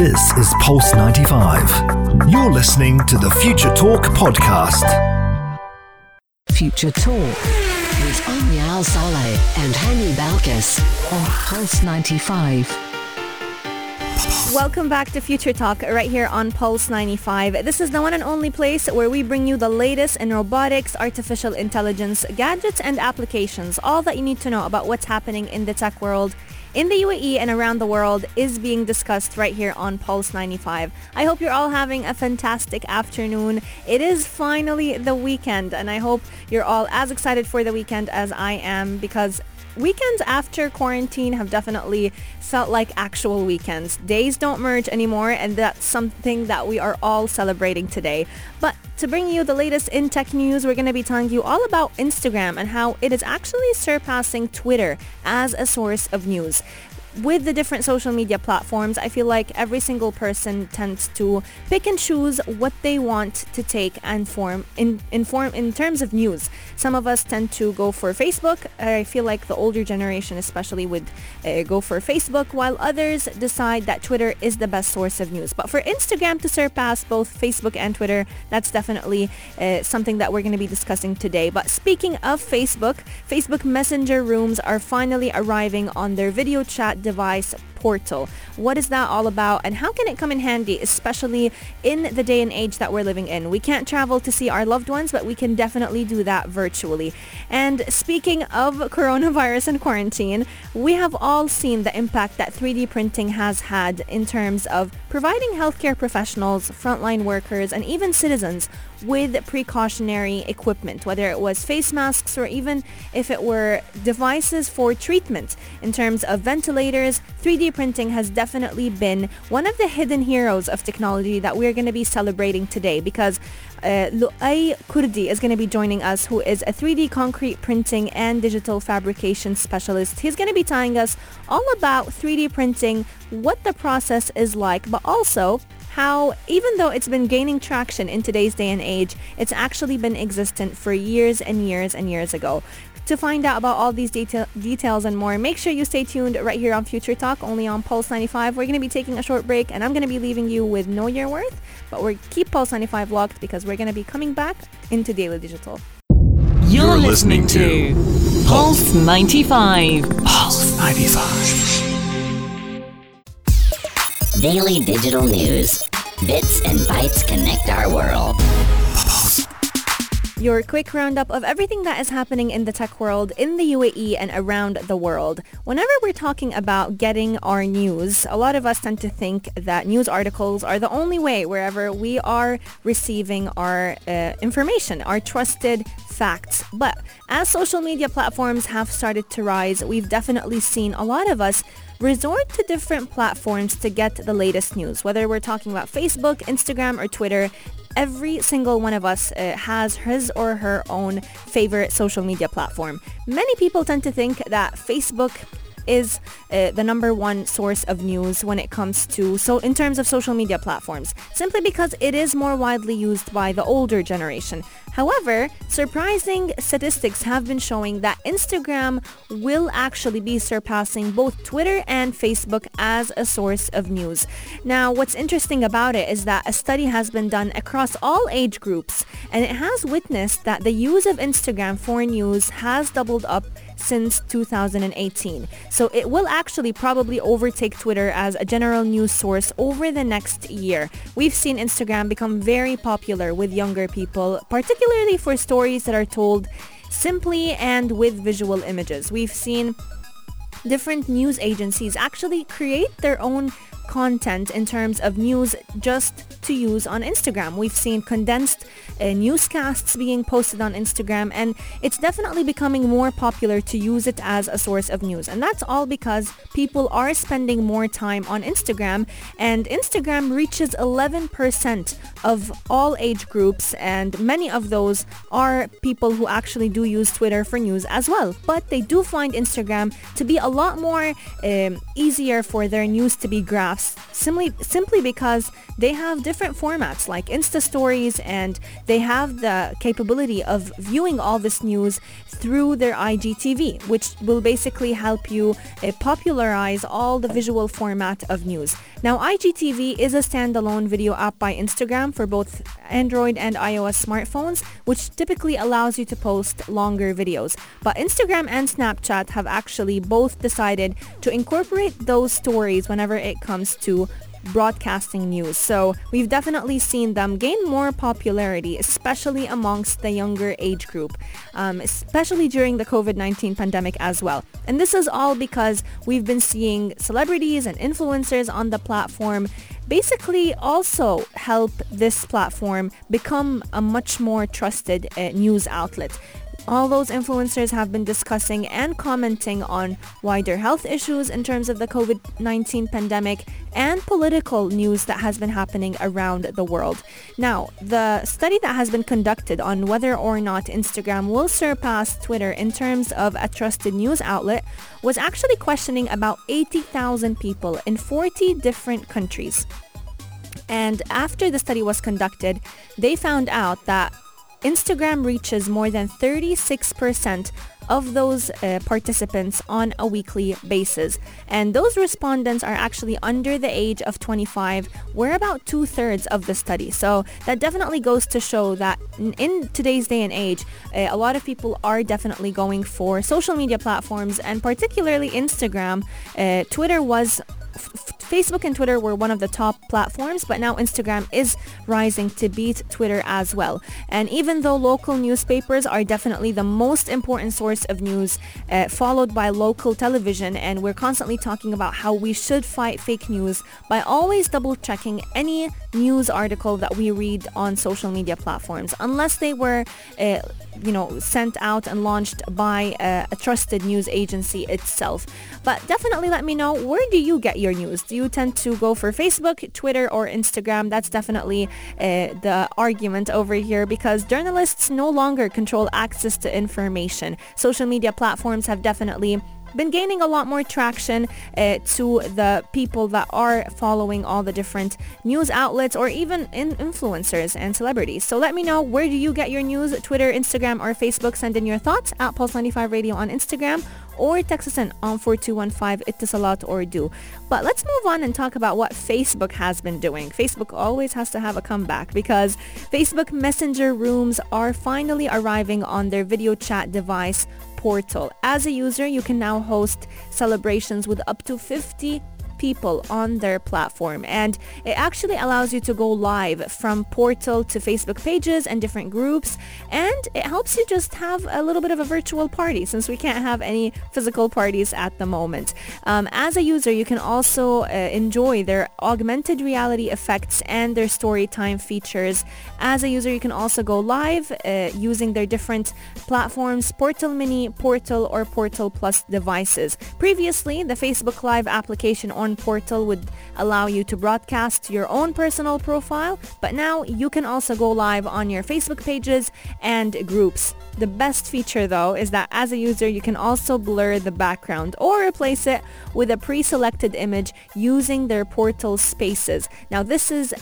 This is Pulse 95. You're listening to the Future Talk podcast. Future Talk with Omnia Al Saleh and Hani Balkis on Pulse 95. Welcome back to Future Talk right here on Pulse 95. This is the one and only place where we bring you the latest in robotics, artificial intelligence, gadgets and applications. All that you need to know about what's happening in the tech world in the UAE and around the world is being discussed right here on Pulse 95. I hope you're all having a fantastic afternoon. It is finally the weekend and I hope you're all as excited for the weekend as I am because weekends after quarantine have definitely felt like actual weekends. Days don't merge anymore, and that's something that we are all celebrating today. But to bring you the latest in tech news, we're going to be telling you all about Instagram and how it is actually surpassing Twitter as a source of news with the different social media platforms, I feel like every single person tends to pick and choose what they want to take and form in inform in terms of news. Some of us tend to go for Facebook. I feel like the older generation especially would uh, go for Facebook, while others decide that Twitter is the best source of news. But for Instagram to surpass both Facebook and Twitter, that's definitely uh, something that we're going to be discussing today. But speaking of Facebook, Facebook Messenger rooms are finally arriving on their video chat device portal. What is that all about and how can it come in handy, especially in the day and age that we're living in? We can't travel to see our loved ones, but we can definitely do that virtually. And speaking of coronavirus and quarantine, we have all seen the impact that 3D printing has had in terms of providing healthcare professionals, frontline workers, and even citizens with precautionary equipment, whether it was face masks or even if it were devices for treatment in terms of ventilators, 3D printing has definitely been one of the hidden heroes of technology that we're going to be celebrating today because uh, Luai Kurdi is going to be joining us, who is a 3D concrete printing and digital fabrication specialist. He's going to be telling us all about 3D printing, what the process is like, but also how even though it's been gaining traction in today's day and age, it's actually been existent for years and years and years ago. To find out about all these detail- details and more, make sure you stay tuned right here on Future Talk, only on Pulse 95. We're going to be taking a short break, and I'm going to be leaving you with Know Your Worth, but we're keep Pulse 95 locked because we're going to be coming back into Daily Digital. You're, You're listening, listening to Pulse 95. Pulse 95. Daily digital news. Bits and bytes connect our world. Your quick roundup of everything that is happening in the tech world in the UAE and around the world. Whenever we're talking about getting our news, a lot of us tend to think that news articles are the only way wherever we are receiving our uh, information, our trusted facts. But as social media platforms have started to rise, we've definitely seen a lot of us resort to different platforms to get the latest news. Whether we're talking about Facebook, Instagram, or Twitter, every single one of us uh, has his or her own favorite social media platform. Many people tend to think that Facebook is uh, the number one source of news when it comes to so in terms of social media platforms simply because it is more widely used by the older generation However, surprising statistics have been showing that Instagram will actually be surpassing both Twitter and Facebook as a source of news. Now, what's interesting about it is that a study has been done across all age groups and it has witnessed that the use of Instagram for news has doubled up since 2018. So it will actually probably overtake Twitter as a general news source over the next year. We've seen Instagram become very popular with younger people, particularly for stories that are told simply and with visual images. We've seen different news agencies actually create their own content in terms of news just to use on Instagram. We've seen condensed uh, newscasts being posted on Instagram and it's definitely becoming more popular to use it as a source of news. And that's all because people are spending more time on Instagram and Instagram reaches 11% of all age groups and many of those are people who actually do use Twitter for news as well. But they do find Instagram to be a lot more um, easier for their news to be grasped photographs simply simply because they have different formats like Insta stories and they have the capability of viewing all this news through their IGTV, which will basically help you uh, popularize all the visual format of news. Now, IGTV is a standalone video app by Instagram for both Android and iOS smartphones, which typically allows you to post longer videos. But Instagram and Snapchat have actually both decided to incorporate those stories whenever it comes to broadcasting news. So we've definitely seen them gain more popularity, especially amongst the younger age group, um, especially during the COVID-19 pandemic as well. And this is all because we've been seeing celebrities and influencers on the platform basically also help this platform become a much more trusted uh, news outlet. All those influencers have been discussing and commenting on wider health issues in terms of the COVID-19 pandemic and political news that has been happening around the world. Now, the study that has been conducted on whether or not Instagram will surpass Twitter in terms of a trusted news outlet was actually questioning about 80,000 people in 40 different countries. And after the study was conducted, they found out that Instagram reaches more than 36% of those uh, participants on a weekly basis. And those respondents are actually under the age of 25. We're about two-thirds of the study. So that definitely goes to show that in today's day and age, uh, a lot of people are definitely going for social media platforms and particularly Instagram. Uh, Twitter was Facebook and Twitter were one of the top platforms, but now Instagram is rising to beat Twitter as well. And even though local newspapers are definitely the most important source of news, uh, followed by local television, and we're constantly talking about how we should fight fake news by always double checking any news article that we read on social media platforms, unless they were uh, you know, sent out and launched by a, a, trusted news agency itself. But definitely let me know, where do you get your news? Do you tend to go for Facebook, Twitter, or Instagram? That's definitely uh, the argument over here because journalists no longer control access to information. Social media platforms have definitely been gaining a lot more traction uh, to the people that are following all the different news outlets or even in influencers and celebrities. So let me know where do you get your news, Twitter, Instagram, or Facebook. Send in your thoughts at Pulse95 Radio on Instagram or text us in on 4215 Etisalat or du. But let's move on and talk about what Facebook has been doing. Facebook always has to have a comeback because Facebook Messenger rooms are finally arriving on their video chat device portal. As a user, you can now host celebrations with up to 50 people on their platform and it actually allows you to go live from portal to Facebook pages and different groups and it helps you just have a little bit of a virtual party since we can't have any physical parties at the moment. Um, as a user you can also uh, enjoy their augmented reality effects and their story time features. As a user you can also go live uh, using their different platforms Portal Mini, Portal or Portal Plus devices. Previously the Facebook Live application on portal would allow you to broadcast your own personal profile, but now you can also go live on your Facebook pages and groups. The best feature though is that as a user you can also blur the background or replace it with a pre-selected image using their portal spaces. Now this is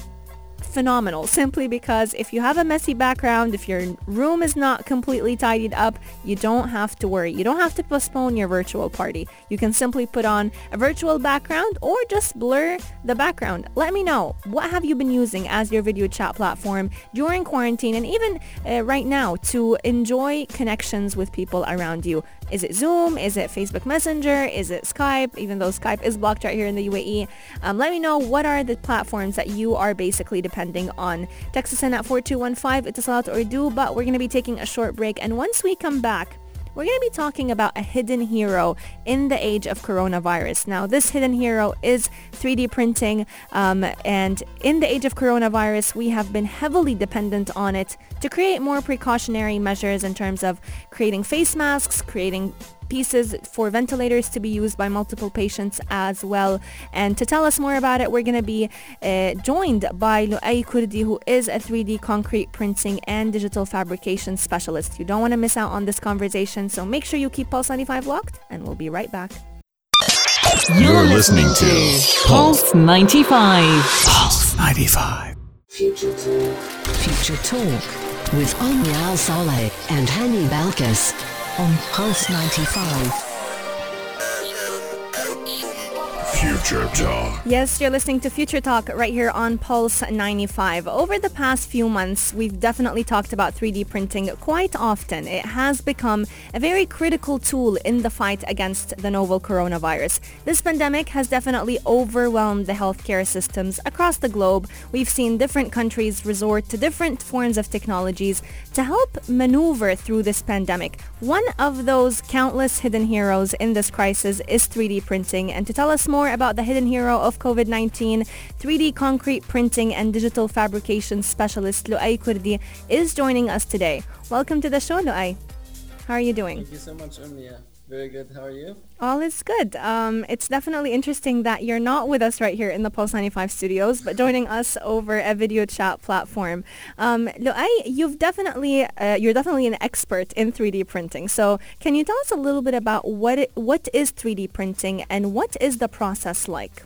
phenomenal simply because if you have a messy background, if your room is not completely tidied up, you don't have to worry. You don't have to postpone your virtual party. You can simply put on a virtual background or just blur the background. Let me know what have you been using as your video chat platform during quarantine and even uh, right now to enjoy connections with people around you. Is it Zoom? Is it Facebook Messenger? Is it Skype? Even though Skype is blocked right here in the UAE. Um, let me know what are the platforms that you are basically depending on. Text us in at 4215 Etisalat or du, but we're going to be taking a short break. And once we come back, we're going to be talking about a hidden hero in the age of coronavirus. Now, this hidden hero is 3D printing, um, and in the age of coronavirus, we have been heavily dependent on it to create more precautionary measures in terms of creating face masks, creating pieces for ventilators to be used by multiple patients as well. And to tell us more about it, we're going to be uh, joined by Luai Kurdi, who is a 3D concrete printing and digital fabrication specialist. You don't want to miss out on this conversation, so make sure you keep Pulse 95 locked, and we'll be right back. You're listening to Pulse 95. Pulse 95. Future Talk with Omnia Saleh and Hani Balkis on Pulse 95. Future Talk. Yes, you're listening to Future Talk right here on Pulse 95. Over the past few months, we've definitely talked about 3D printing quite often. It has become a very critical tool in the fight against the novel coronavirus. This pandemic has definitely overwhelmed the healthcare systems across the globe. We've seen different countries resort to different forms of technologies to help maneuver through this pandemic. One of those countless hidden heroes in this crisis is 3D printing. And to tell us more about the hidden hero of COVID-19, 3D concrete printing and digital fabrication specialist Luai Kurdi is joining us today. Welcome to the show, Luai. How are you doing? Thank you so much. Very good. How are you? All is good. Um, it's definitely interesting that you're not with us right here in the Pulse 95 studios, but joining us over a video chat platform. Um, Luai, you've definitely, uh, you're definitely an expert in 3D printing. So can you tell us a little bit about what it, what is 3D printing and what is the process like?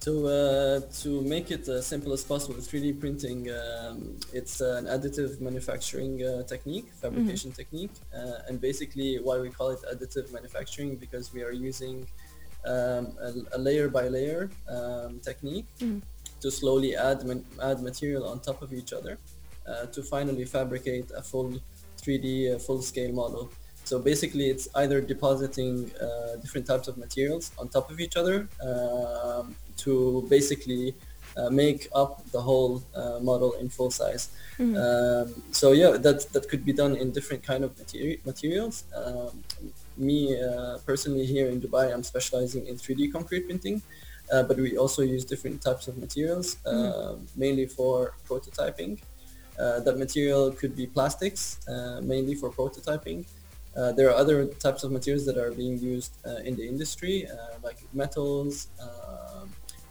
So uh, to make it as simple as possible, 3D printing, um, it's an additive manufacturing uh, technique, fabrication technique. Uh, and basically why we call it additive manufacturing because we are using um, a, a layer by layer um, technique to slowly add, man- add material on top of each other uh, to finally fabricate a full 3D uh, full scale model. So basically it's either depositing uh, different types of materials on top of each other um, to basically uh, make up the whole uh, model in full size. Um, so yeah, that that could be done in different kind of materi- materials. Um, me uh, personally here in Dubai, I'm specializing in 3D concrete printing, uh, but we also use different types of materials, uh, mainly for prototyping. Uh, that material could be plastics, mainly for prototyping. There are other types of materials that are being used in the industry, like metals,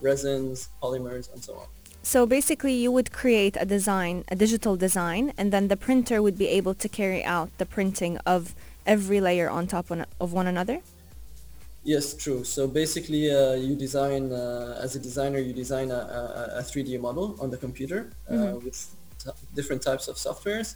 resins, polymers, and so on. So basically you would create a design, a digital design, and then the printer would be able to carry out the printing of every layer on top one- of one another? Yes, true. So basically, uh, you design uh, as a designer, you design a, a, a 3D model on the computer uh, with t- different types of softwares,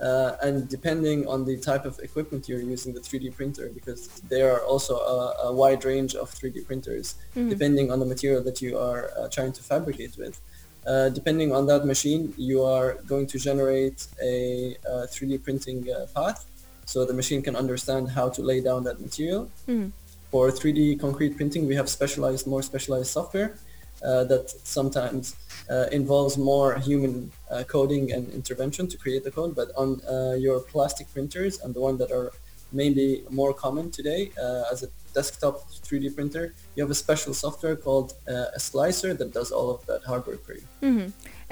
uh, and depending on the type of equipment you're using, the 3D printer, because there are also a, a wide range of 3D printers, depending on the material that you are uh, trying to fabricate with. Uh, depending on that machine, you are going to generate a, uh 3D printing uh, path, so the machine can understand how to lay down that material. For 3D concrete printing, we have specialized, more specialized software uh, that sometimes uh, involves more human uh, coding and intervention to create the code. But on uh, your plastic printers and the one that are mainly more common today uh, as a desktop 3D printer, you have a special software called uh, a slicer that does all of that hardware for you.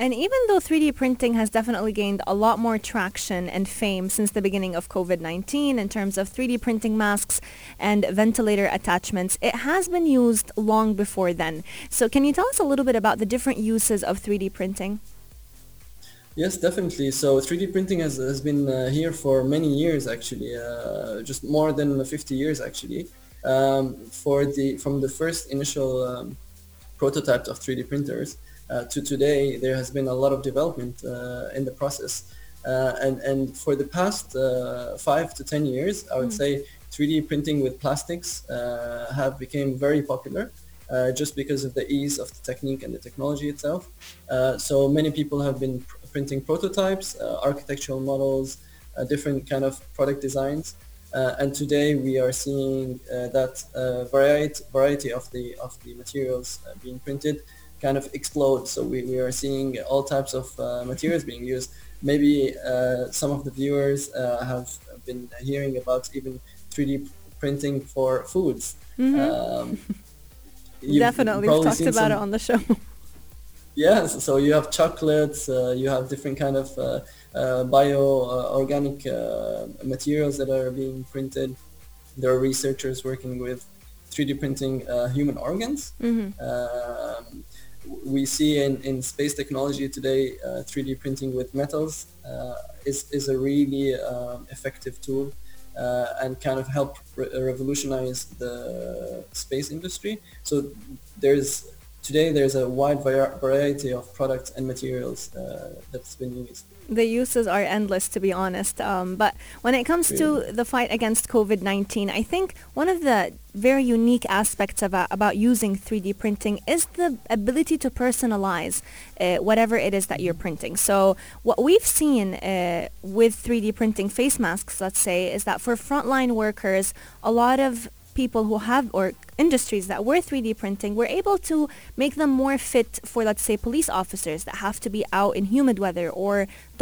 And even though 3D printing has definitely gained a lot more traction and fame since the beginning of COVID-19 in terms of 3D printing masks and ventilator attachments, it has been used long before then. So can you tell us a little bit about the different uses of 3D printing? Yes, definitely. So 3D printing has, has been uh, here for many years actually, uh, just more than 50 years actually. Um, for the from the first initial um, prototypes of 3D printers to today, there has been a lot of development uh, in the process. Uh, and, and for the past uh, five to 10 years, I would say 3D printing with plastics uh, have become very popular. Uh, just because of the ease of the technique and the technology itself. Uh, so many people have been pr- printing prototypes, uh, architectural models, uh, different kind of product designs. Uh, and today we are seeing uh, that uh, variety, variety of the, of the materials uh, being printed kind of explode. So we, we are seeing all types of uh, materials being used. Maybe uh, some of the viewers uh, have been hearing about even 3D printing for foods. Um, you've Definitely, we've talked about it on the show. Yes, so you have chocolates, uh, you have different kind of uh, uh, bio uh, organic uh, materials that are being printed. There are researchers working with 3D printing uh, human organs. Um, we see in, in space technology today, uh, 3D printing with metals uh, is, is a really um, effective tool uh, and kind of help re- revolutionize the space industry. So there's today there's a wide variety of products and materials uh, that's been used. The uses are endless, to be honest. Um, but when it comes to the fight against COVID-19, I think one of the very unique aspects about, about using 3D printing is the ability to personalize uh, whatever it is that you're printing. So what we've seen uh, with 3D printing face masks, let's say, is that for frontline workers, a lot of people who have or industries that were 3D printing were able to make them more fit for let's say police officers that have to be out in humid weather or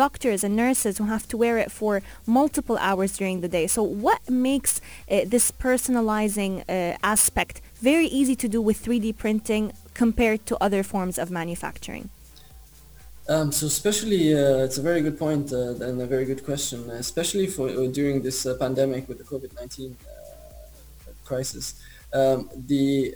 doctors and nurses who have to wear it for multiple hours during the day. So what makes uh, this personalizing uh, aspect very easy to do with 3D printing compared to other forms of manufacturing? Um, so especially, uh, it's a very good point uh, and a very good question, especially for uh, during this uh, pandemic with the COVID-19 uh, crisis. Um, the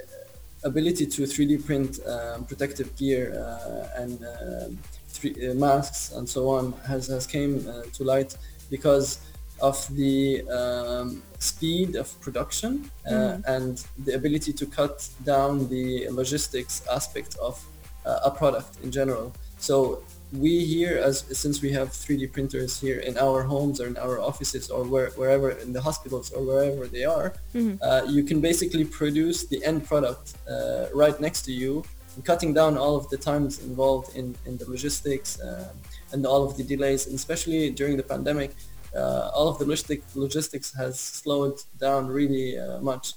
ability to 3D print um, protective gear uh, and um, three, masks and so on has, has came to light because of the um, speed of production mm. and the ability to cut down the logistics aspect of a product in general. So we here, as since we have 3D printers here in our homes or in our offices or where, wherever in the hospitals or wherever they are, mm-hmm. uh, you can basically produce the end product uh, right next to you, cutting down all of the times involved in, in the logistics uh, and all of the delays, and especially during the pandemic. Uh, all of the logistic, logistics has slowed down really uh, much.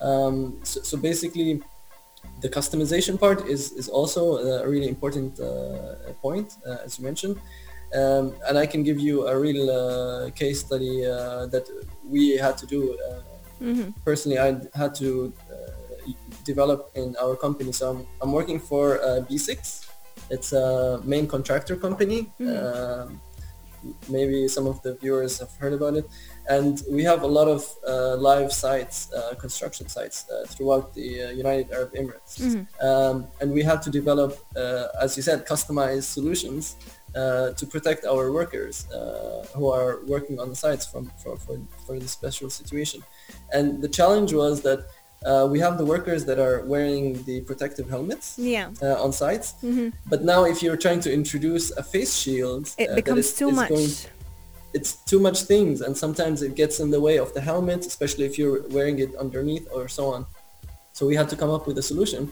Um, so, so basically, the customization part is, is also a really important uh, point, uh, as you mentioned. Um, and I can give you a real uh, case study that we had to do. Mm-hmm. Personally, I had to develop in our company. So I'm, I'm working for BESIX. It's a main contractor company. Mm-hmm. Um, maybe some of the viewers have heard about it and we have a lot of uh, live sites, uh, construction sites uh, throughout the uh, United Arab Emirates. Mm-hmm. Um, and we had to develop, uh, as you said, customized solutions uh, to protect our workers who are working on the sites from, for, for, for this special situation. And the challenge was that we have the workers that are wearing the protective helmets yeah. on sites. Mm-hmm. But now if you're trying to introduce a face shield, it becomes is, too is much. Going, it's too much things and sometimes it gets in the way of the helmet, especially if you're wearing it underneath or so on. So we had to come up with a solution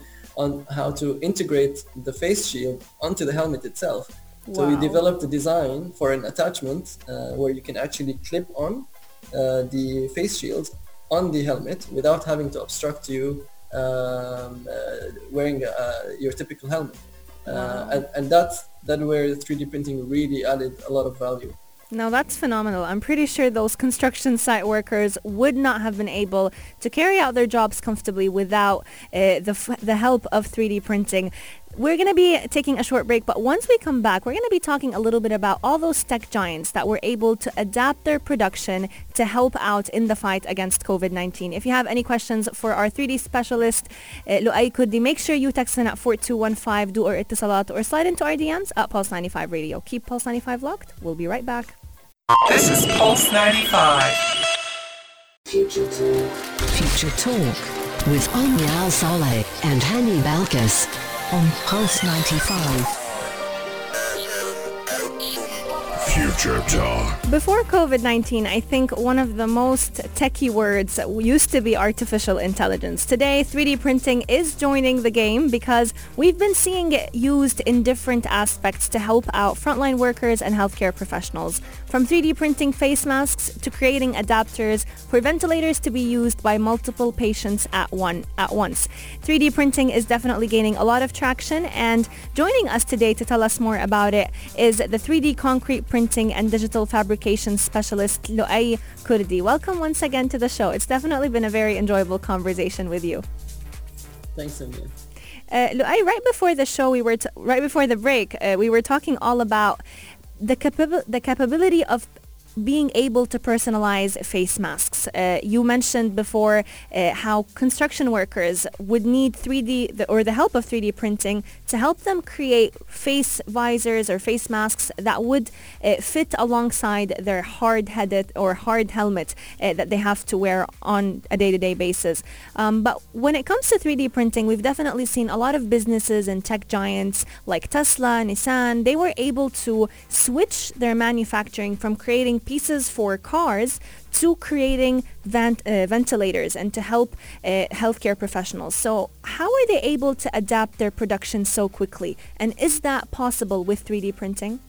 on how to integrate the face shield onto the helmet itself. Wow. So we developed a design for an attachment uh, where you can actually clip on uh, the face shield on the helmet without having to obstruct you um, uh, wearing uh, your typical helmet. Uh, wow. and, and that's that where 3D printing really added a lot of value. Now that's phenomenal. I'm pretty sure those construction site workers would not have been able to carry out their jobs comfortably without uh, the, f- the help of 3D printing. We're going to be taking a short break, but once we come back, we're going to be talking a little bit about all those tech giants that were able to adapt their production to help out in the fight against COVID-19. If you have any questions for our 3D specialist, uh, Luai Kurdi, make sure you text in at 4215, du or Etisalat, or slide into our DMs at Pulse 95 Radio. Keep Pulse 95 locked. We'll be right back. This is Pulse 95. Future Talk. Future Talk with Omnia Saleh and Hani Balkis on Pulse 95. Future Talk. Before COVID-19, I think one of the most techie words used to be artificial intelligence. Today, 3D printing is joining the game because we've been seeing it used in different aspects to help out frontline workers and healthcare professionals. From 3D printing face masks to creating adapters for ventilators to be used by multiple patients at one at once. 3D printing is definitely gaining a lot of traction and joining us today to tell us more about it is the 3D concrete printing and digital fabrication specialist Luai Kurdi. Welcome once again to the show. It's definitely been a very enjoyable conversation with you. Thanks, Amir. Uh, Luai, right before the show, we were t- right before the break, uh, we were talking all about the, capa- the capability of being able to personalize face masks. Uh, you mentioned before uh, how construction workers would need 3D the, or the help of 3D printing to help them create face visors or face masks that would uh, fit alongside their hard-headed or hard helmet uh, that they have to wear on a day-to-day basis. Um, but when it comes to 3D printing, we've definitely seen a lot of businesses and tech giants like Tesla, Nissan, they were able to switch their manufacturing from creating pieces for cars to creating vent, uh, ventilators and to help uh, healthcare professionals. So how are they able to adapt their production so quickly? And is that possible with 3D printing?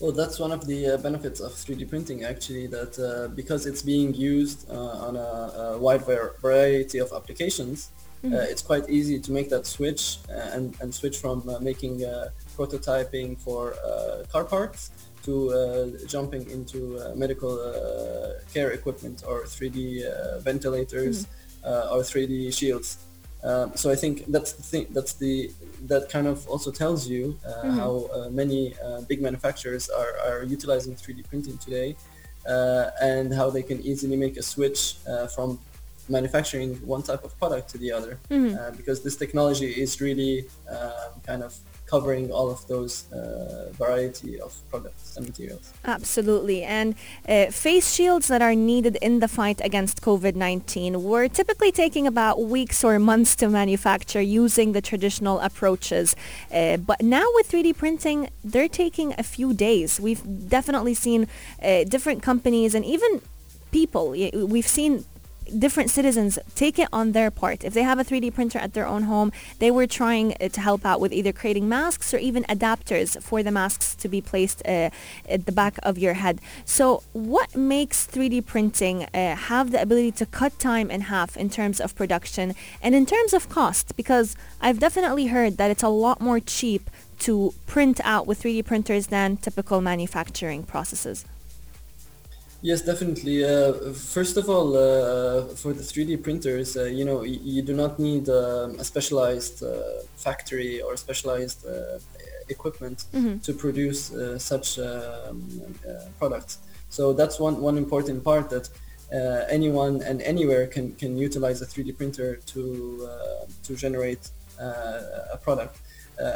Well, that's one of the uh, benefits of 3D printing actually, that uh, because it's being used uh, on a, a, wide variety of applications, mm-hmm. it's quite easy to make that switch and, and switch from making prototyping for car parts to uh, jumping into uh, medical uh, care equipment or 3D ventilators mm. or 3D shields. Um, so I think that's the thing. That's the that kind of also tells you uh, mm-hmm. how uh, many uh, big manufacturers are, are utilizing 3D printing today, and how they can easily make a switch from manufacturing one type of product to the other, mm-hmm. because this technology is really um, kind of covering all of those uh, variety of products and materials. Absolutely. And uh, face shields that are needed in the fight against COVID-19 were typically taking about weeks or months to manufacture using the traditional approaches. Uh, but now with 3D printing, they're taking a few days. We've definitely seen uh, different companies and even people. We've seen different citizens take it on their part. If they have a 3D printer at their own home, they were trying uh, to help out with either creating masks or even adapters for the masks to be placed uh, at the back of your head. So what makes 3D printing uh, have the ability to cut time in half in terms of production and in terms of cost? Because I've definitely heard that it's a lot more cheap to print out with 3D printers than typical manufacturing processes. Yes, definitely. Uh, first of all, uh, for the 3D printers, uh, you know, you, you, do not need um, a specialized uh, factory or specialized uh, equipment mm-hmm. to produce uh, such um, products. So that's one, one important part that anyone and anywhere can, can utilize a 3D printer to, to generate a product.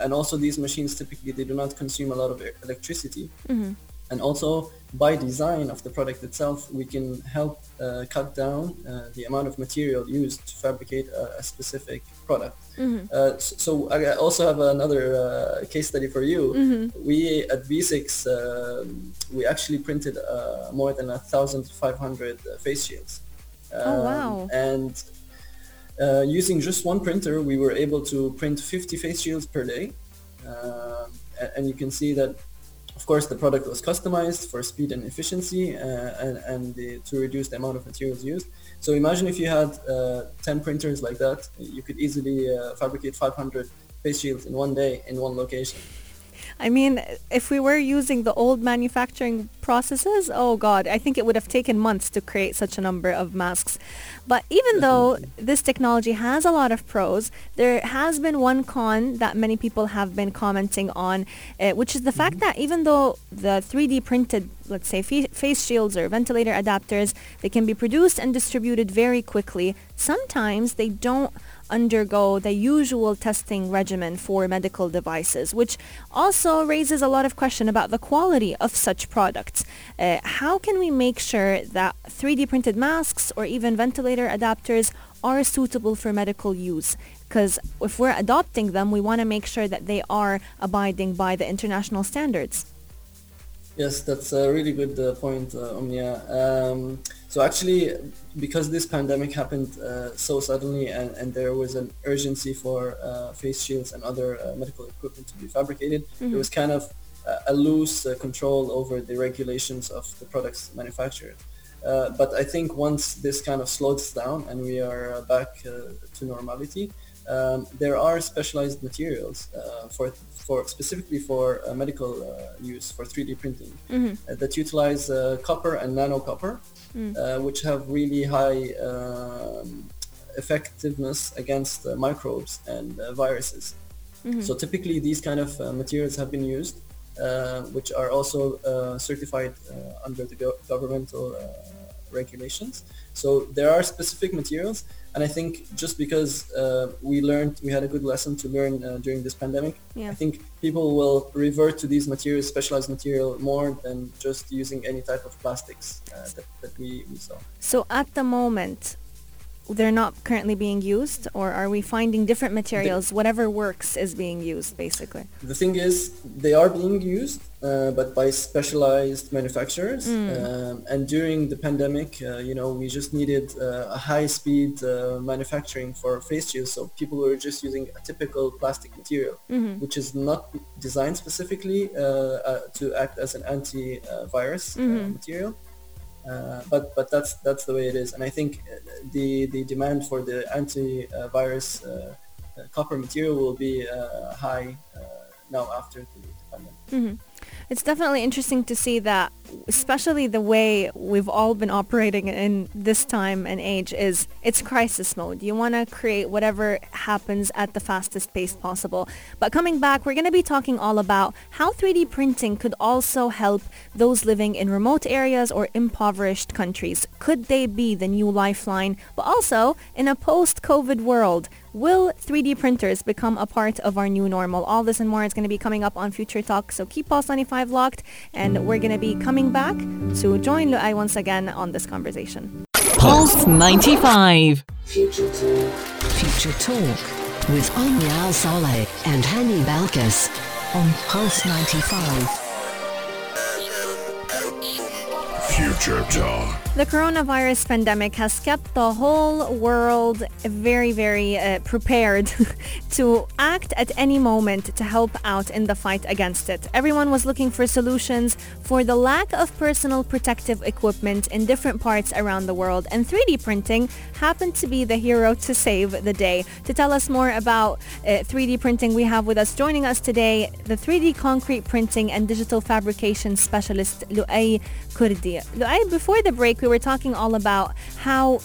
and also these machines typically, they do not consume a lot of electricity. Mm-hmm and also by design of the product itself, we can help uh, cut down uh, the amount of material used to fabricate a, a specific product. Mm-hmm. Uh, so, I also have another uh, case study for you. Mm-hmm. We at BESIX, um, we actually printed uh, more than 1,500 uh, face shields. Um, oh, wow. And using just one printer, we were able to print 50 face shields per day. And you can see that of course, the product was customized for speed and efficiency uh, and, and the, to reduce the amount of materials used. So imagine if you had uh, 10 printers like that, you could easily uh, fabricate 500 face shields in one day in one location. I mean, if we were using the old manufacturing processes, oh God, I think it would have taken months to create such a number of masks. But even though this technology has a lot of pros, there has been one con that many people have been commenting on, uh, which is the fact mm-hmm. that even though the 3D printed, let's say, face shields or ventilator adapters, they can be produced and distributed very quickly, sometimes they don't undergo the usual testing regimen for medical devices, which also raises a lot of question about the quality of such products. Uh, how can we make sure that 3D printed masks or even ventilator adapters are suitable for medical use? Because if we're adopting them, we want to make sure that they are abiding by the international standards. Yes, that's a really good uh, point, uh, Omnia. Um, so actually, because this pandemic happened uh, so suddenly and, and there was an urgency for uh, face shields and other uh, medical equipment to be fabricated, mm-hmm. there was kind of a loose uh, control over the regulations of the products manufactured. but I think once this kind of slows down and we are back to normality, um, there are specialized materials uh, for for specifically for uh, medical uh, use for 3D printing mm-hmm. Uh, that utilize uh, copper and nano copper, mm. Uh, which have really high um, effectiveness against microbes and viruses. Mm-hmm. So typically these kind of materials have been used uh, which are also uh, certified uh, under the go- governmental uh, regulations. So there are specific materials, and I think just because uh, we learned, we had a good lesson to learn uh, during this pandemic. Yeah. I think people will revert to these materials, specialized material, more than just using any type of plastics uh, that, that we, we saw. So at the moment, they're not currently being used, or are we finding different materials? Whatever works is being used, basically. The thing is, they are being used, uh, but by specialized manufacturers. Um, and during the pandemic, uh, you know, we just needed uh, a high-speed uh, manufacturing for face shields. So people were just using a typical plastic material, which is not designed specifically uh, uh, to act as an anti-virus uh, material. Uh, but but that's that's the way it is, and I think the the demand for the anti-virus uh, uh, copper material will be uh, high uh, now after the pandemic. It's definitely interesting to see that, especially the way we've all been operating in this time and age is it's crisis mode. You want to create whatever happens at the fastest pace possible. But coming back, we're going to be talking all about how 3D printing could also help those living in remote areas or impoverished countries. Could they be the new lifeline? But also, in a post-COVID world, Will 3D printers become a part of our new normal? All this and more is going to be coming up on Future Talk, so keep Pulse 95 locked, and we're going to be coming back to join Luai once again on this conversation. Pulse 95. Future Talk with Omnia Saleh and Hani Balkis on Pulse 95. Future Talk. The coronavirus pandemic has kept the whole world very, very uh, prepared to act at any moment to help out in the fight against it. Everyone was looking for solutions for the lack of personal protective equipment in different parts around the world, and 3D printing happened to be the hero to save the day. To tell us more about uh, 3D printing, we have with us joining us today the 3D concrete printing and digital fabrication specialist Luai Kurdi. Before the break, we were talking all about how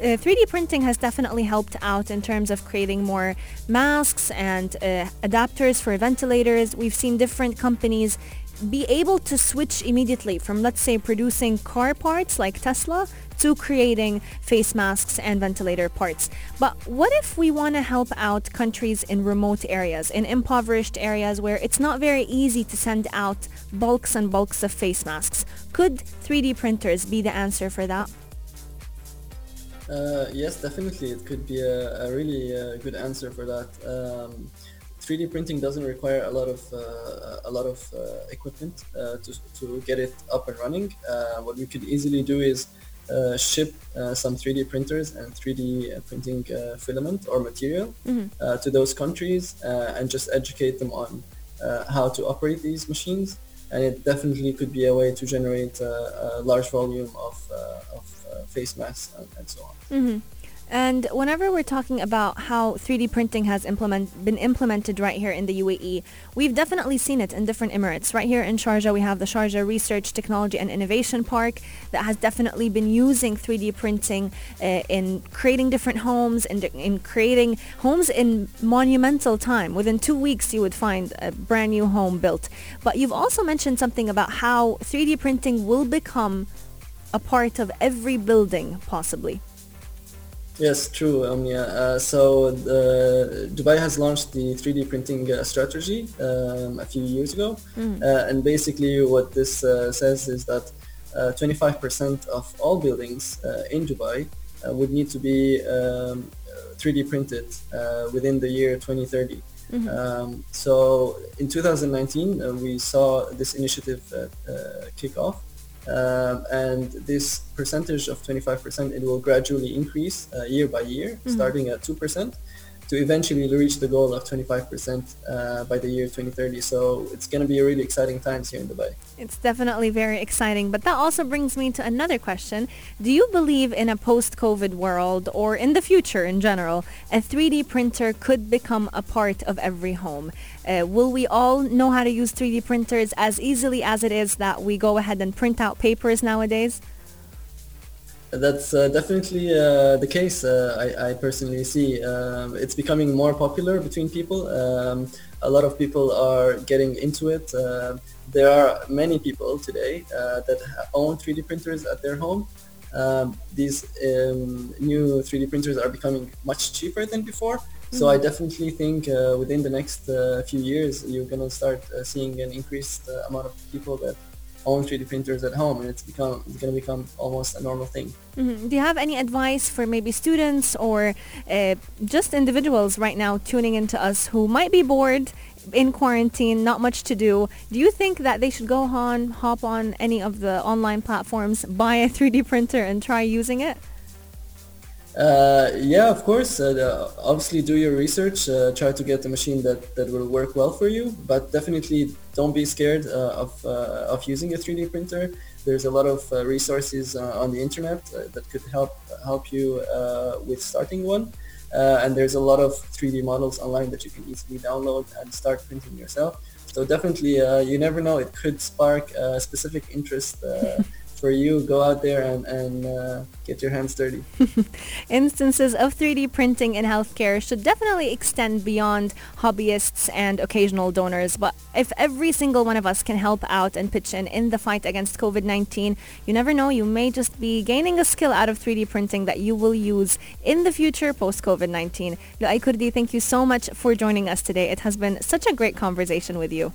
uh, 3D printing has definitely helped out in terms of creating more masks and uh, adapters for ventilators. We've seen different companies be able to switch immediately from, let's say, producing car parts like Tesla to creating face masks and ventilator parts. But what if we want to help out countries in remote areas, in impoverished areas where it's not very easy to send out bulks and bulks of face masks? Could 3D printers be the answer for that? Uh, yes, definitely. It could be a, a really uh, good answer for that. Um, 3D printing doesn't require a lot of uh, a lot of uh, equipment uh, to, to get it up and running. Uh, what we could easily do is ship uh, some 3D printers and 3D printing uh, filament or material uh, to those countries uh, and just educate them on uh, how to operate these machines. And it definitely could be a way to generate uh, a large volume of, uh, of uh, face masks and, and so on. And whenever we're talking about how 3D printing has implement, been implemented right here in the UAE, we've definitely seen it in different Emirates. Right here in Sharjah, we have the Sharjah Research, Technology and Innovation Park that has definitely been using 3D printing uh, in creating different homes and in creating homes in monumental time. Within two weeks, you would find a brand new home built. But you've also mentioned something about how 3D printing will become a part of every building, possibly. Yes, true. Yeah. Uh, so the, Dubai has launched the 3D printing uh, strategy um, a few years ago, uh, and basically what this uh, says is that uh, 25% of all buildings uh, in Dubai uh, would need to be um, 3D printed uh, within the year 2030. Um, so in 2019, uh, we saw this initiative uh, uh, kick off. Um, and this percentage of 25%, it will gradually increase uh, year by year, starting at 2%, to eventually reach the goal of 25% uh, by the year 2030. So it's going to be a really exciting times here in Dubai. It's definitely very exciting, but that also brings me to another question. Do you believe in a post-COVID world or in the future in general, a 3D printer could become a part of every home? Uh, will we all know how to use 3D printers as easily as it is that we go ahead and print out papers nowadays? That's uh, definitely uh, the case. Uh, I, I, personally see um, it's becoming more popular between people. Um, a lot of people are getting into it. Uh, there are many people today uh, that own 3D printers at their home. Um, these um, new 3D printers are becoming much cheaper than before. Mm-hmm. So I definitely think uh, within the next few years, you're going to start seeing an increased amount of people that own 3D printers at home, and it's become it's going to become almost a normal thing. Mm-hmm. Do you have any advice for maybe students or uh, just individuals right now tuning into us who might be bored in quarantine, not much to do? Do you think that they should go on, hop on any of the online platforms, buy a 3D printer, and try using it? Uh, yeah, of course. Uh, obviously, do your research. Uh, try to get a machine that, that will work well for you. But definitely, don't be scared uh, of uh, of using a 3D printer. There's a lot of uh, resources on the internet that could help help you with starting one. and there's a lot of 3D models online that you can easily download and start printing yourself. So definitely, you never know. It could spark a specific interest for you, go out there and, and uh, get your hands dirty. Instances of 3D printing in healthcare should definitely extend beyond hobbyists and occasional donors. But if every single one of us can help out and pitch in in the fight against COVID-19, you never know, you may just be gaining a skill out of 3D printing that you will use in the future post-COVID-19. Luai Kurdi, thank you so much for joining us today. It has been such a great conversation with you.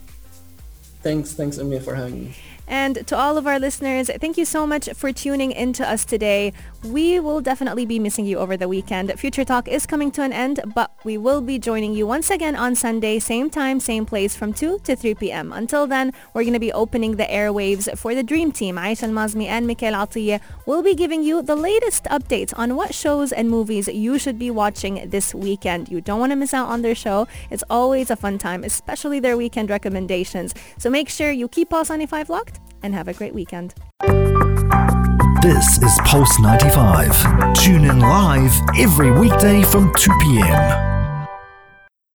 Thanks, thanks Amia for having me. And to all of our listeners, thank you so much for tuning in to us today. We will definitely be missing you over the weekend. Future Talk is coming to an end, but we will be joining you once again on Sunday, same time, same place from 2 to 3 p.m. Until then, we're going to be opening the airwaves for the Dream Team. Aisha Al-Mazmi and Mikhail Atiye will be giving you the latest updates on what shows and movies you should be watching this weekend. You don't want to miss out on their show. It's always a fun time, especially their weekend recommendations. So make sure you keep Pulse 95 locked and have a great weekend. This is Pulse 95. Tune in live every weekday from 2 p.m.